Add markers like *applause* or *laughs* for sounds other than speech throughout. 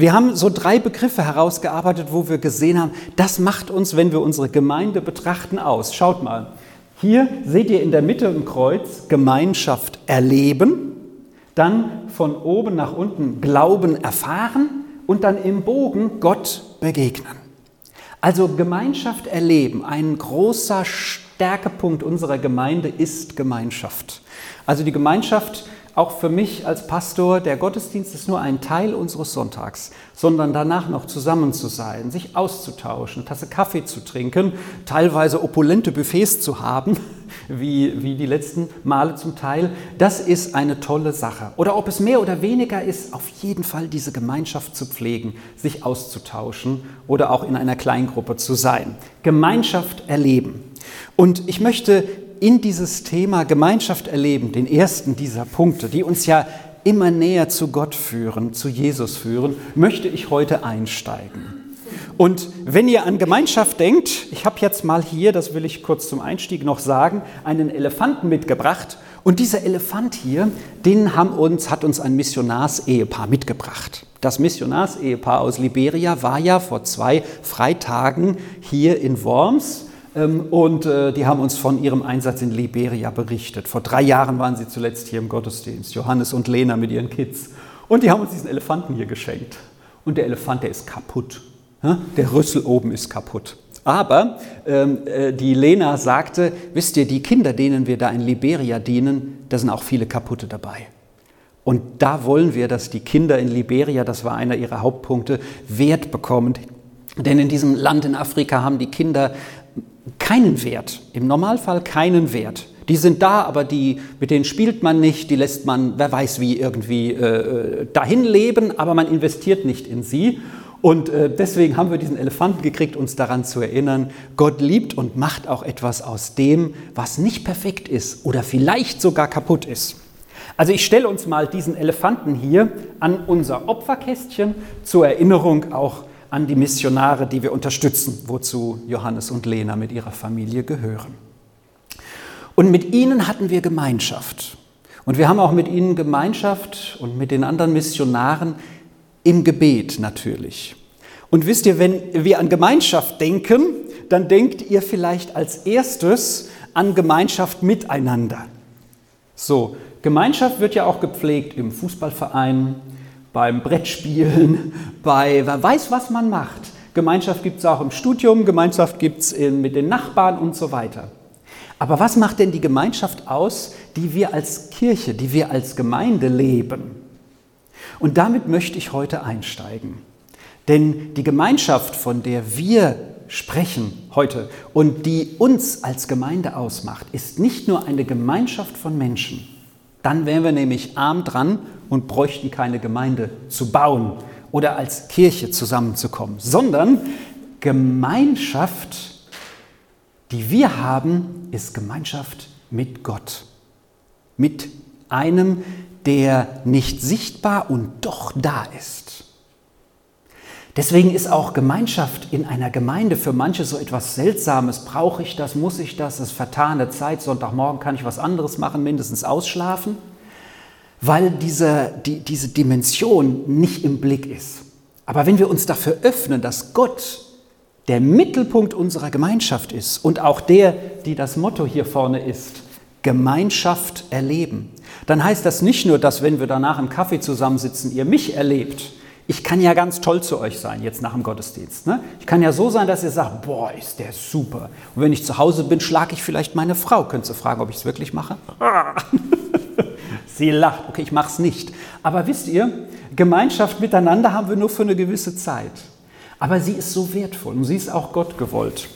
wir haben so drei Begriffe herausgearbeitet, wo wir gesehen haben, das macht uns, wenn wir unsere Gemeinde betrachten, aus. Schaut mal, hier seht ihr in der Mitte im Kreuz Gemeinschaft erleben, dann von oben nach unten Glauben erfahren und dann im Bogen Gott begegnen. Also Gemeinschaft erleben, ein großer Stärkepunkt unserer Gemeinde ist Gemeinschaft. Also die Gemeinschaft auch für mich als Pastor, der Gottesdienst ist nur ein Teil unseres Sonntags, sondern danach noch zusammen zu sein, sich auszutauschen, Tasse Kaffee zu trinken, teilweise opulente Buffets zu haben, *laughs* wie, wie die letzten Male zum Teil, das ist eine tolle Sache. Oder ob es mehr oder weniger ist, auf jeden Fall diese Gemeinschaft zu pflegen, sich auszutauschen oder auch in einer Kleingruppe zu sein. Gemeinschaft erleben. Und ich möchte in dieses Thema Gemeinschaft erleben, den ersten dieser Punkte, die uns ja immer näher zu Gott führen, zu Jesus führen, möchte ich heute einsteigen. Und wenn ihr an Gemeinschaft denkt, ich habe jetzt mal hier, das will ich kurz zum Einstieg noch sagen, einen Elefanten mitgebracht. Und dieser Elefant hier, den haben uns, hat uns ein Missionarsehepaar mitgebracht. Das Missionarsehepaar aus Liberia war ja vor zwei Freitagen hier in Worms und äh, die haben uns von ihrem Einsatz in Liberia berichtet. Vor drei Jahren waren sie zuletzt hier im Gottesdienst, Johannes und Lena mit ihren Kids. Und die haben uns diesen Elefanten hier geschenkt. Und der Elefant, der ist kaputt. Der Rüssel oben ist kaputt. Aber ähm, äh, die Lena sagte, wisst ihr, die Kinder, denen wir da in Liberia dienen, da sind auch viele kaputte dabei. Und da wollen wir, dass die Kinder in Liberia, das war einer ihrer Hauptpunkte, Wert bekommen. Denn in diesem Land in Afrika haben die Kinder keinen Wert, im Normalfall keinen Wert. Die sind da, aber die, mit denen spielt man nicht, die lässt man, wer weiß wie, irgendwie äh, äh, dahin leben, aber man investiert nicht in sie. Und äh, deswegen haben wir diesen Elefanten gekriegt, uns daran zu erinnern, Gott liebt und macht auch etwas aus dem, was nicht perfekt ist oder vielleicht sogar kaputt ist. Also ich stelle uns mal diesen Elefanten hier an unser Opferkästchen zur Erinnerung auch an die Missionare, die wir unterstützen, wozu Johannes und Lena mit ihrer Familie gehören. Und mit ihnen hatten wir Gemeinschaft. Und wir haben auch mit ihnen Gemeinschaft und mit den anderen Missionaren im Gebet natürlich. Und wisst ihr, wenn wir an Gemeinschaft denken, dann denkt ihr vielleicht als erstes an Gemeinschaft miteinander. So, Gemeinschaft wird ja auch gepflegt im Fußballverein, beim Brettspielen, bei wer weiß, was man macht. Gemeinschaft gibt es auch im Studium, Gemeinschaft gibt es mit den Nachbarn und so weiter. Aber was macht denn die Gemeinschaft aus, die wir als Kirche, die wir als Gemeinde leben? Und damit möchte ich heute einsteigen. Denn die Gemeinschaft, von der wir sprechen heute und die uns als Gemeinde ausmacht, ist nicht nur eine Gemeinschaft von Menschen. Dann wären wir nämlich arm dran und bräuchten keine Gemeinde zu bauen oder als Kirche zusammenzukommen, sondern Gemeinschaft, die wir haben, ist Gemeinschaft mit Gott. Mit einem, der nicht sichtbar und doch da ist. Deswegen ist auch Gemeinschaft in einer Gemeinde für manche so etwas Seltsames. Brauche ich das? Muss ich das? Es ist vertane Zeit. Sonntagmorgen kann ich was anderes machen, mindestens ausschlafen weil diese, die, diese Dimension nicht im Blick ist. Aber wenn wir uns dafür öffnen, dass Gott der Mittelpunkt unserer Gemeinschaft ist und auch der, die das Motto hier vorne ist, Gemeinschaft erleben, dann heißt das nicht nur, dass wenn wir danach im Kaffee zusammensitzen, ihr mich erlebt. Ich kann ja ganz toll zu euch sein, jetzt nach dem Gottesdienst. Ne? Ich kann ja so sein, dass ihr sagt, boah, ist der super. Und wenn ich zu Hause bin, schlage ich vielleicht meine Frau. Könnt ihr fragen, ob ich es wirklich mache? *laughs* Sie lacht, okay, ich mache es nicht. Aber wisst ihr, Gemeinschaft miteinander haben wir nur für eine gewisse Zeit. Aber sie ist so wertvoll und sie ist auch Gott gewollt.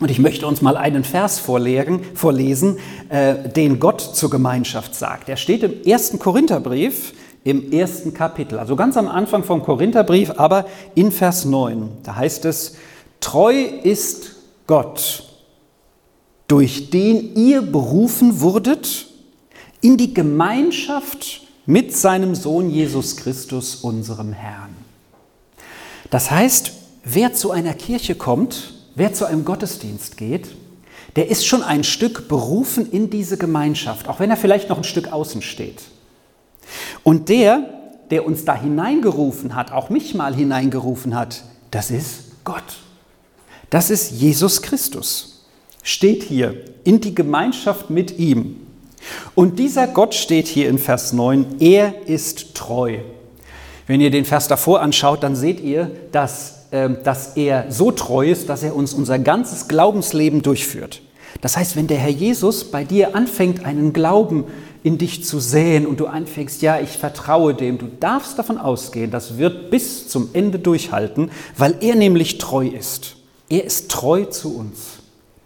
Und ich möchte uns mal einen Vers vorlegen, vorlesen, äh, den Gott zur Gemeinschaft sagt. Er steht im ersten Korintherbrief, im ersten Kapitel, also ganz am Anfang vom Korintherbrief, aber in Vers 9. Da heißt es, treu ist Gott, durch den ihr berufen wurdet, in die Gemeinschaft mit seinem Sohn Jesus Christus, unserem Herrn. Das heißt, wer zu einer Kirche kommt, wer zu einem Gottesdienst geht, der ist schon ein Stück berufen in diese Gemeinschaft, auch wenn er vielleicht noch ein Stück außen steht. Und der der uns da hineingerufen hat, auch mich mal hineingerufen hat, das ist Gott. Das ist Jesus Christus. Steht hier in die Gemeinschaft mit ihm. Und dieser Gott steht hier in Vers 9, er ist treu. Wenn ihr den Vers davor anschaut, dann seht ihr, dass, äh, dass er so treu ist, dass er uns unser ganzes Glaubensleben durchführt. Das heißt, wenn der Herr Jesus bei dir anfängt, einen Glauben in dich zu säen und du anfängst, ja, ich vertraue dem, du darfst davon ausgehen, das wird bis zum Ende durchhalten, weil er nämlich treu ist. Er ist treu zu uns,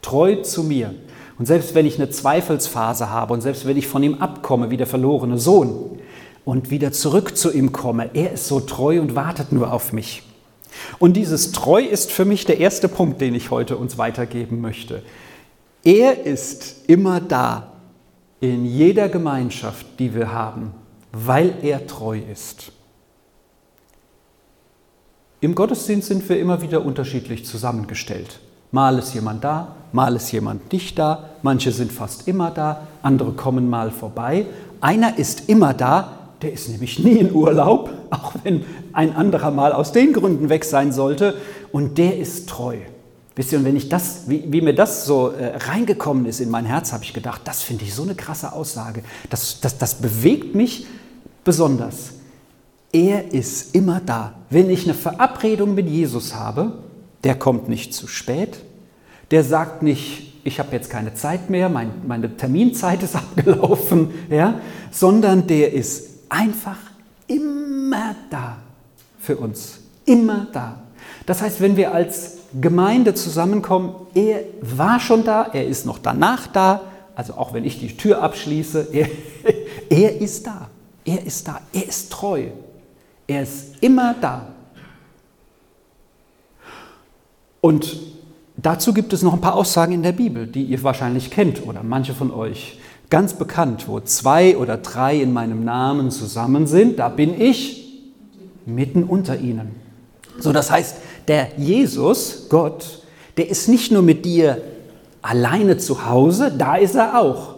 treu zu mir. Und selbst wenn ich eine Zweifelsphase habe und selbst wenn ich von ihm abkomme wie der verlorene Sohn und wieder zurück zu ihm komme, er ist so treu und wartet nur auf mich. Und dieses Treu ist für mich der erste Punkt, den ich heute uns weitergeben möchte. Er ist immer da in jeder Gemeinschaft, die wir haben, weil er treu ist. Im Gottesdienst sind wir immer wieder unterschiedlich zusammengestellt. Mal ist jemand da, mal ist jemand nicht da, manche sind fast immer da, andere kommen mal vorbei. Einer ist immer da, der ist nämlich nie in Urlaub, *laughs* auch wenn ein anderer mal aus den Gründen weg sein sollte, und der ist treu. Wisst ihr, und wenn ich das, wie, wie mir das so äh, reingekommen ist in mein Herz, habe ich gedacht, das finde ich so eine krasse Aussage. Das, das, das bewegt mich besonders. Er ist immer da. Wenn ich eine Verabredung mit Jesus habe, der kommt nicht zu spät, der sagt nicht, ich habe jetzt keine Zeit mehr, mein, meine Terminzeit ist *laughs* abgelaufen, ja, sondern der ist einfach immer da für uns. Immer da. Das heißt, wenn wir als Gemeinde zusammenkommen, er war schon da, er ist noch danach da, also auch wenn ich die Tür abschließe, *laughs* er, er ist da, er ist da, er ist treu, er ist immer da. Und dazu gibt es noch ein paar Aussagen in der Bibel, die ihr wahrscheinlich kennt oder manche von euch. Ganz bekannt, wo zwei oder drei in meinem Namen zusammen sind, da bin ich mitten unter ihnen. So, das heißt, der Jesus, Gott, der ist nicht nur mit dir alleine zu Hause, da ist er auch.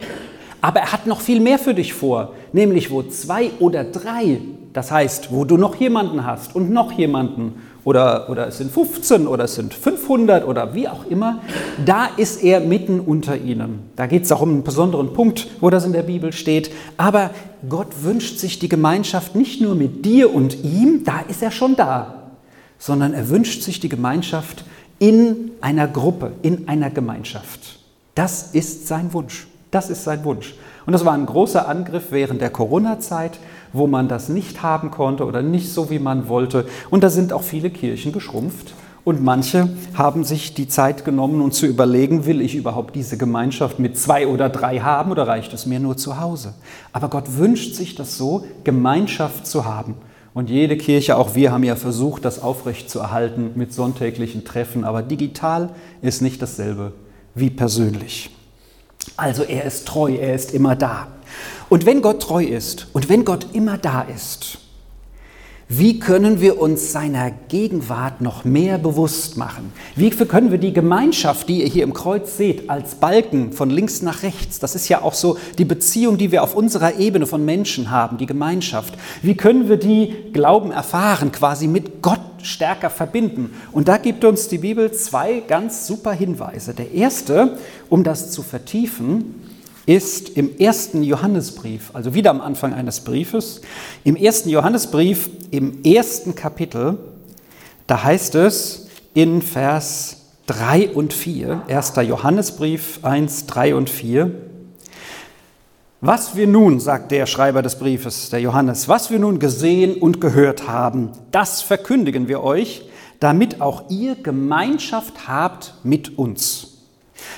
Aber er hat noch viel mehr für dich vor, nämlich wo zwei oder drei, das heißt, wo du noch jemanden hast und noch jemanden oder, oder es sind 15 oder es sind 500 oder wie auch immer, da ist er mitten unter ihnen. Da geht es auch um einen besonderen Punkt, wo das in der Bibel steht. Aber Gott wünscht sich die Gemeinschaft nicht nur mit dir und ihm, da ist er schon da, sondern er wünscht sich die Gemeinschaft in einer Gruppe, in einer Gemeinschaft. Das ist sein Wunsch. Das ist sein Wunsch. Und das war ein großer Angriff während der Corona-Zeit, wo man das nicht haben konnte oder nicht so, wie man wollte. Und da sind auch viele Kirchen geschrumpft. Und manche haben sich die Zeit genommen, um zu überlegen, will ich überhaupt diese Gemeinschaft mit zwei oder drei haben oder reicht es mir nur zu Hause? Aber Gott wünscht sich das so, Gemeinschaft zu haben. Und jede Kirche, auch wir haben ja versucht, das aufrechtzuerhalten mit sonntäglichen Treffen, aber digital ist nicht dasselbe wie persönlich. Also er ist treu, er ist immer da. Und wenn Gott treu ist und wenn Gott immer da ist, wie können wir uns seiner Gegenwart noch mehr bewusst machen? Wie können wir die Gemeinschaft, die ihr hier im Kreuz seht, als Balken von links nach rechts, das ist ja auch so die Beziehung, die wir auf unserer Ebene von Menschen haben, die Gemeinschaft, wie können wir die Glauben erfahren, quasi mit Gott stärker verbinden? Und da gibt uns die Bibel zwei ganz super Hinweise. Der erste, um das zu vertiefen, ist im ersten Johannesbrief, also wieder am Anfang eines Briefes, im ersten Johannesbrief, im ersten Kapitel, da heißt es in Vers 3 und 4, 1. Johannesbrief 1, 3 und 4, was wir nun, sagt der Schreiber des Briefes, der Johannes, was wir nun gesehen und gehört haben, das verkündigen wir euch, damit auch ihr Gemeinschaft habt mit uns.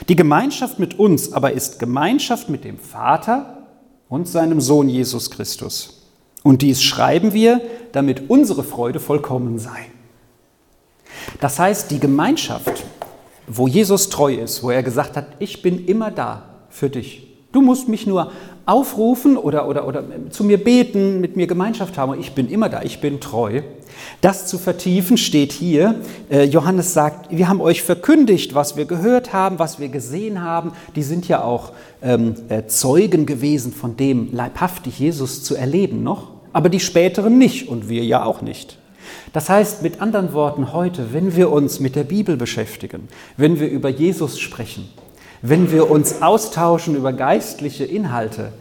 Die Gemeinschaft mit uns aber ist Gemeinschaft mit dem Vater und seinem Sohn Jesus Christus. Und dies schreiben wir, damit unsere Freude vollkommen sei. Das heißt, die Gemeinschaft, wo Jesus treu ist, wo er gesagt hat, ich bin immer da für dich. Du musst mich nur aufrufen oder, oder, oder zu mir beten, mit mir Gemeinschaft haben. Ich bin immer da, ich bin treu. Das zu vertiefen steht hier. Äh, Johannes sagt, wir haben euch verkündigt, was wir gehört haben, was wir gesehen haben. Die sind ja auch ähm, äh, Zeugen gewesen von dem, leibhaftig Jesus zu erleben noch. aber die späteren nicht und wir ja auch nicht. Das heißt mit anderen Worten heute, wenn wir uns mit der Bibel beschäftigen, wenn wir über Jesus sprechen, wenn wir uns austauschen über geistliche Inhalte,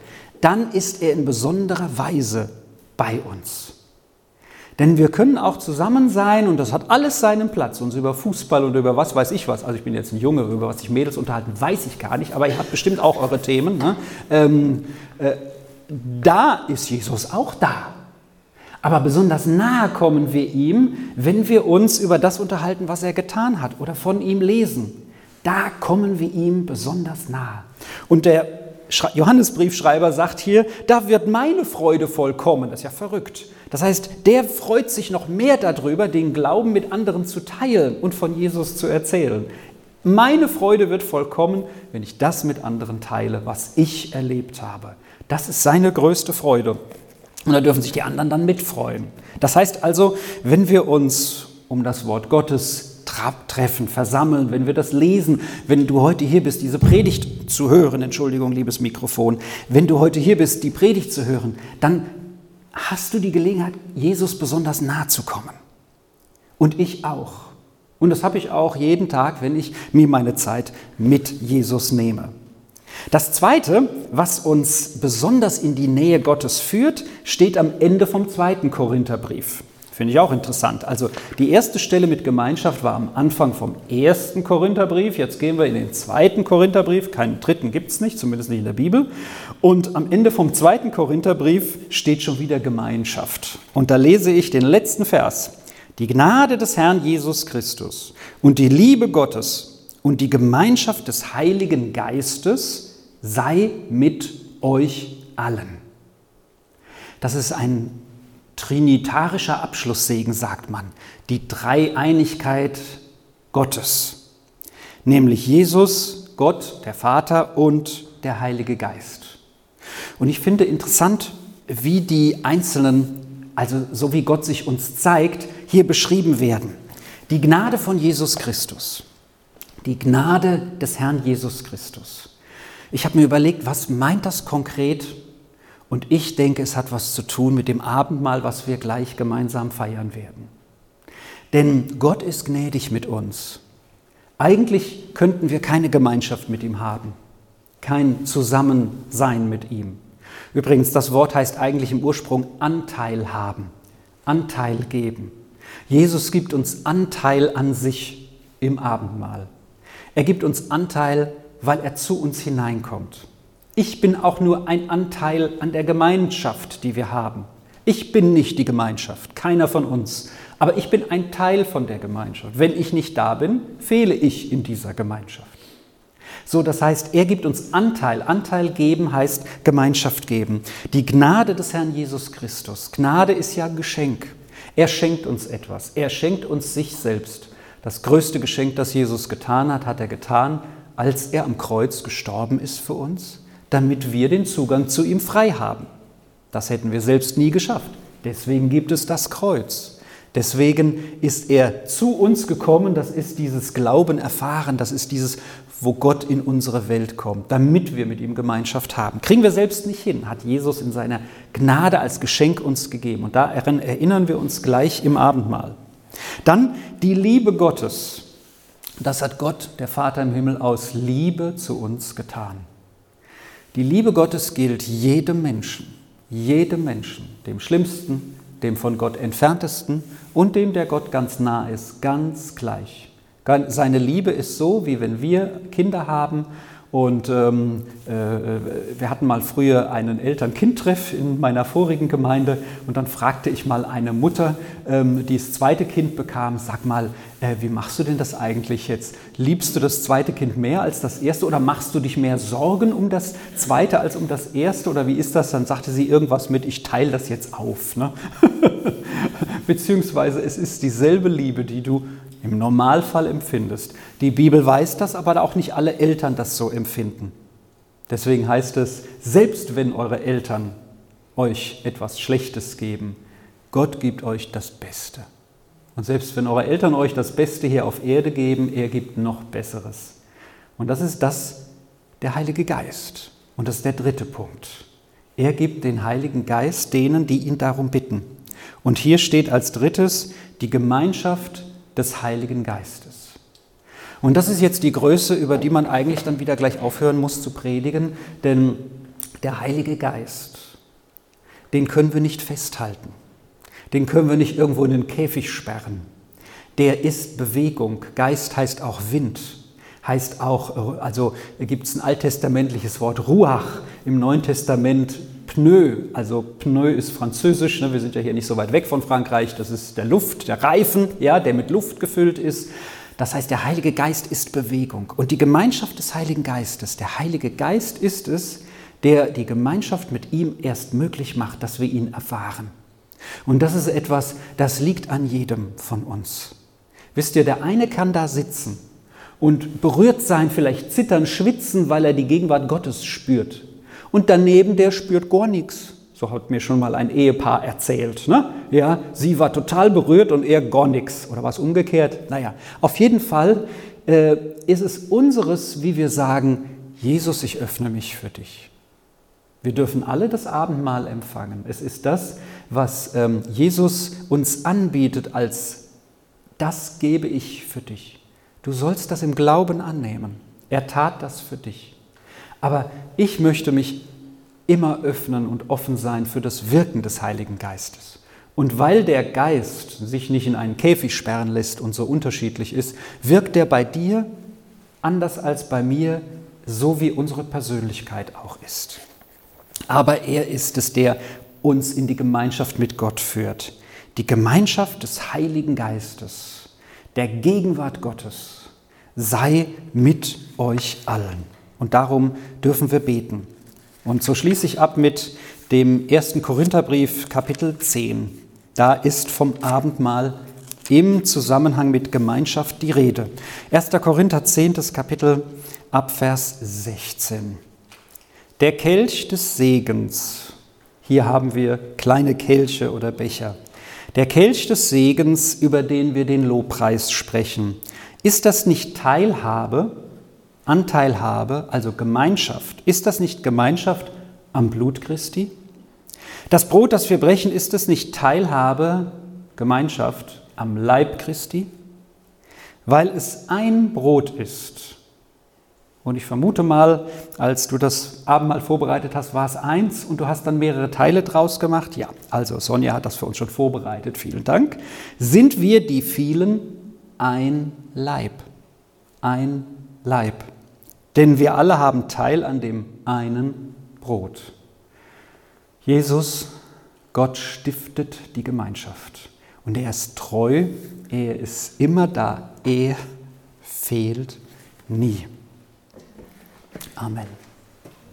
dann ist er in besonderer Weise bei uns. Denn wir können auch zusammen sein und das hat alles seinen Platz. Uns über Fußball und über was weiß ich was, also ich bin jetzt ein Junge, über was sich Mädels unterhalten, weiß ich gar nicht, aber ihr habt bestimmt auch eure Themen. Ne? Ähm, äh, da ist Jesus auch da. Aber besonders nahe kommen wir ihm, wenn wir uns über das unterhalten, was er getan hat oder von ihm lesen. Da kommen wir ihm besonders nahe. Und der Johannesbriefschreiber sagt hier, da wird meine Freude vollkommen. Das ist ja verrückt. Das heißt, der freut sich noch mehr darüber, den Glauben mit anderen zu teilen und von Jesus zu erzählen. Meine Freude wird vollkommen, wenn ich das mit anderen teile, was ich erlebt habe. Das ist seine größte Freude. Und da dürfen sich die anderen dann mitfreuen. Das heißt also, wenn wir uns um das Wort Gottes treffen, versammeln, wenn wir das lesen, wenn du heute hier bist, diese Predigt zu hören, Entschuldigung, liebes Mikrofon, wenn du heute hier bist, die Predigt zu hören, dann hast du die Gelegenheit, Jesus besonders nahe zu kommen. Und ich auch. Und das habe ich auch jeden Tag, wenn ich mir meine Zeit mit Jesus nehme. Das Zweite, was uns besonders in die Nähe Gottes führt, steht am Ende vom zweiten Korintherbrief. Finde ich auch interessant. Also die erste Stelle mit Gemeinschaft war am Anfang vom ersten Korintherbrief. Jetzt gehen wir in den zweiten Korintherbrief. Keinen dritten gibt es nicht, zumindest nicht in der Bibel. Und am Ende vom zweiten Korintherbrief steht schon wieder Gemeinschaft. Und da lese ich den letzten Vers. Die Gnade des Herrn Jesus Christus und die Liebe Gottes und die Gemeinschaft des Heiligen Geistes sei mit euch allen. Das ist ein trinitarischer Abschlusssegen, sagt man, die Dreieinigkeit Gottes, nämlich Jesus, Gott, der Vater und der Heilige Geist. Und ich finde interessant, wie die einzelnen, also so wie Gott sich uns zeigt, hier beschrieben werden. Die Gnade von Jesus Christus, die Gnade des Herrn Jesus Christus. Ich habe mir überlegt, was meint das konkret und ich denke, es hat was zu tun mit dem Abendmahl, was wir gleich gemeinsam feiern werden. Denn Gott ist gnädig mit uns. Eigentlich könnten wir keine Gemeinschaft mit ihm haben, kein Zusammensein mit ihm. Übrigens, das Wort heißt eigentlich im Ursprung Anteil haben, Anteil geben. Jesus gibt uns Anteil an sich im Abendmahl. Er gibt uns Anteil, weil er zu uns hineinkommt. Ich bin auch nur ein Anteil an der Gemeinschaft, die wir haben. Ich bin nicht die Gemeinschaft, keiner von uns, aber ich bin ein Teil von der Gemeinschaft. Wenn ich nicht da bin, fehle ich in dieser Gemeinschaft. So, das heißt, er gibt uns Anteil. Anteil geben heißt Gemeinschaft geben. Die Gnade des Herrn Jesus Christus. Gnade ist ja Geschenk. Er schenkt uns etwas. Er schenkt uns sich selbst. Das größte Geschenk, das Jesus getan hat, hat er getan, als er am Kreuz gestorben ist für uns damit wir den Zugang zu ihm frei haben. Das hätten wir selbst nie geschafft. Deswegen gibt es das Kreuz. Deswegen ist er zu uns gekommen, das ist dieses Glauben erfahren, das ist dieses, wo Gott in unsere Welt kommt, damit wir mit ihm Gemeinschaft haben. Kriegen wir selbst nicht hin, hat Jesus in seiner Gnade als Geschenk uns gegeben. Und daran erinnern wir uns gleich im Abendmahl. Dann die Liebe Gottes. Das hat Gott, der Vater im Himmel, aus Liebe zu uns getan. Die Liebe Gottes gilt jedem Menschen, jedem Menschen, dem Schlimmsten, dem von Gott entferntesten und dem, der Gott ganz nah ist, ganz gleich. Seine Liebe ist so, wie wenn wir Kinder haben und ähm, äh, wir hatten mal früher einen Eltern-Kind-Treff in meiner vorigen Gemeinde und dann fragte ich mal eine Mutter, ähm, die das zweite Kind bekam, sag mal, äh, wie machst du denn das eigentlich jetzt? Liebst du das zweite Kind mehr als das erste oder machst du dich mehr Sorgen um das zweite als um das erste oder wie ist das? Dann sagte sie irgendwas mit, ich teile das jetzt auf. Ne? *laughs* Beziehungsweise es ist dieselbe Liebe, die du im Normalfall empfindest. Die Bibel weiß das, aber auch nicht alle Eltern das so empfinden. Deswegen heißt es, selbst wenn eure Eltern euch etwas Schlechtes geben, Gott gibt euch das Beste. Und selbst wenn eure Eltern euch das Beste hier auf Erde geben, er gibt noch Besseres. Und das ist das der Heilige Geist. Und das ist der dritte Punkt. Er gibt den Heiligen Geist denen, die ihn darum bitten. Und hier steht als drittes die Gemeinschaft des Heiligen Geistes. Und das ist jetzt die Größe, über die man eigentlich dann wieder gleich aufhören muss zu predigen, denn der Heilige Geist, den können wir nicht festhalten, den können wir nicht irgendwo in den Käfig sperren. Der ist Bewegung. Geist heißt auch Wind, heißt auch, also gibt es ein alttestamentliches Wort Ruach, im Neuen Testament Pneu, also Pneu ist französisch, ne, wir sind ja hier nicht so weit weg von Frankreich, das ist der Luft, der Reifen, ja, der mit Luft gefüllt ist. Das heißt, der Heilige Geist ist Bewegung. Und die Gemeinschaft des Heiligen Geistes, der Heilige Geist ist es, der die Gemeinschaft mit ihm erst möglich macht, dass wir ihn erfahren. Und das ist etwas, das liegt an jedem von uns. Wisst ihr, der eine kann da sitzen und berührt sein, vielleicht zittern, schwitzen, weil er die Gegenwart Gottes spürt. Und daneben, der spürt gar nichts. So hat mir schon mal ein Ehepaar erzählt. Ne? Ja, sie war total berührt und er gar nichts. Oder was umgekehrt? Naja, auf jeden Fall äh, ist es unseres, wie wir sagen, Jesus, ich öffne mich für dich. Wir dürfen alle das Abendmahl empfangen. Es ist das, was ähm, Jesus uns anbietet als das gebe ich für dich. Du sollst das im Glauben annehmen. Er tat das für dich. Aber ich möchte mich immer öffnen und offen sein für das Wirken des Heiligen Geistes. Und weil der Geist sich nicht in einen Käfig sperren lässt und so unterschiedlich ist, wirkt er bei dir anders als bei mir, so wie unsere Persönlichkeit auch ist. Aber er ist es, der uns in die Gemeinschaft mit Gott führt. Die Gemeinschaft des Heiligen Geistes, der Gegenwart Gottes, sei mit euch allen. Und darum dürfen wir beten. Und so schließe ich ab mit dem ersten Korintherbrief, Kapitel 10. Da ist vom Abendmahl im Zusammenhang mit Gemeinschaft die Rede. 1. Korinther 10. Kapitel ab Vers 16. Der Kelch des Segens. Hier haben wir kleine Kelche oder Becher. Der Kelch des Segens, über den wir den Lobpreis sprechen. Ist das nicht Teilhabe Anteilhabe, also Gemeinschaft. Ist das nicht Gemeinschaft am Blut Christi? Das Brot, das wir brechen, ist es nicht Teilhabe, Gemeinschaft am Leib Christi? Weil es ein Brot ist. Und ich vermute mal, als du das Abendmahl vorbereitet hast, war es eins und du hast dann mehrere Teile draus gemacht. Ja, also Sonja hat das für uns schon vorbereitet. Vielen Dank. Sind wir die vielen ein Leib? Ein Leib. Denn wir alle haben Teil an dem einen Brot. Jesus, Gott stiftet die Gemeinschaft. Und er ist treu, er ist immer da, er fehlt nie. Amen.